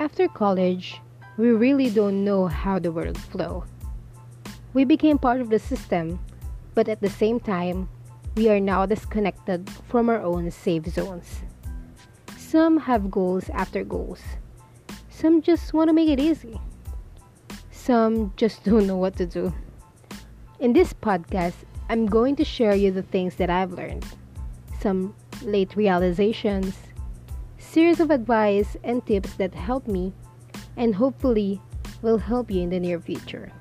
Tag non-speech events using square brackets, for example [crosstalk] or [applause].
After college, we really don't know how the world flow. We became part of the system, but at the same time, we are now disconnected from our own safe zones. Some have goals after goals. Some just want to make it easy. Some just [laughs] don't know what to do. In this podcast, I'm going to share you the things that I've learned, some late realizations, series of advice and tips that help me and hopefully will help you in the near future.